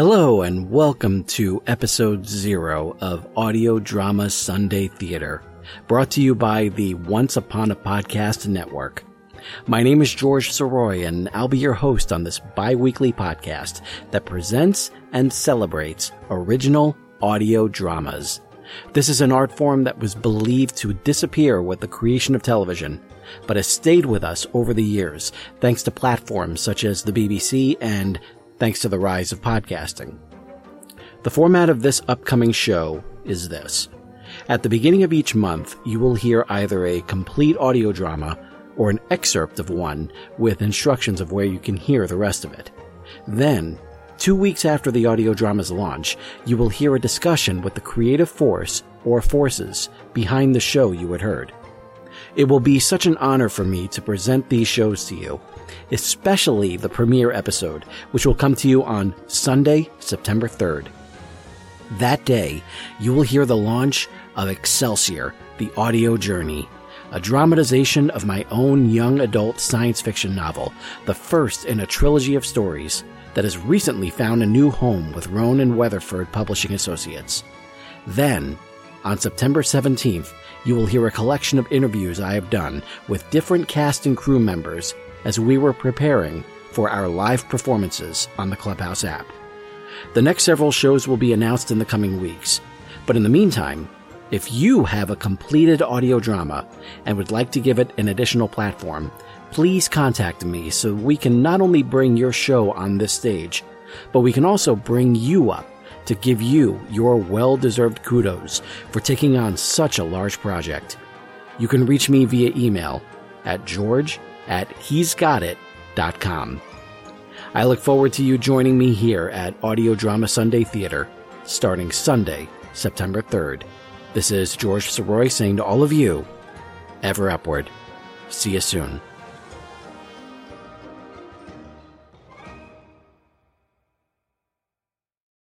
Hello and welcome to episode zero of Audio Drama Sunday Theater, brought to you by the Once Upon a Podcast Network. My name is George Soroy and I'll be your host on this bi-weekly podcast that presents and celebrates original audio dramas. This is an art form that was believed to disappear with the creation of television, but has stayed with us over the years thanks to platforms such as the BBC and thanks to the rise of podcasting. The format of this upcoming show is this. At the beginning of each month, you will hear either a complete audio drama or an excerpt of one with instructions of where you can hear the rest of it. Then, two weeks after the audio drama's launch, you will hear a discussion with the creative force or forces behind the show you had heard. It will be such an honor for me to present these shows to you, especially the premiere episode, which will come to you on Sunday, September 3rd. That day, you will hear the launch of Excelsior, the audio journey, a dramatization of my own young adult science fiction novel, the first in a trilogy of stories that has recently found a new home with Roan and Weatherford Publishing Associates. Then, on September 17th, you will hear a collection of interviews I have done with different cast and crew members as we were preparing for our live performances on the Clubhouse app. The next several shows will be announced in the coming weeks, but in the meantime, if you have a completed audio drama and would like to give it an additional platform, please contact me so we can not only bring your show on this stage, but we can also bring you up to give you your well deserved kudos for taking on such a large project. You can reach me via email at george at hesgotit.com. I look forward to you joining me here at Audio Drama Sunday Theater starting Sunday, September 3rd. This is George Soroy saying to all of you, ever upward. See you soon.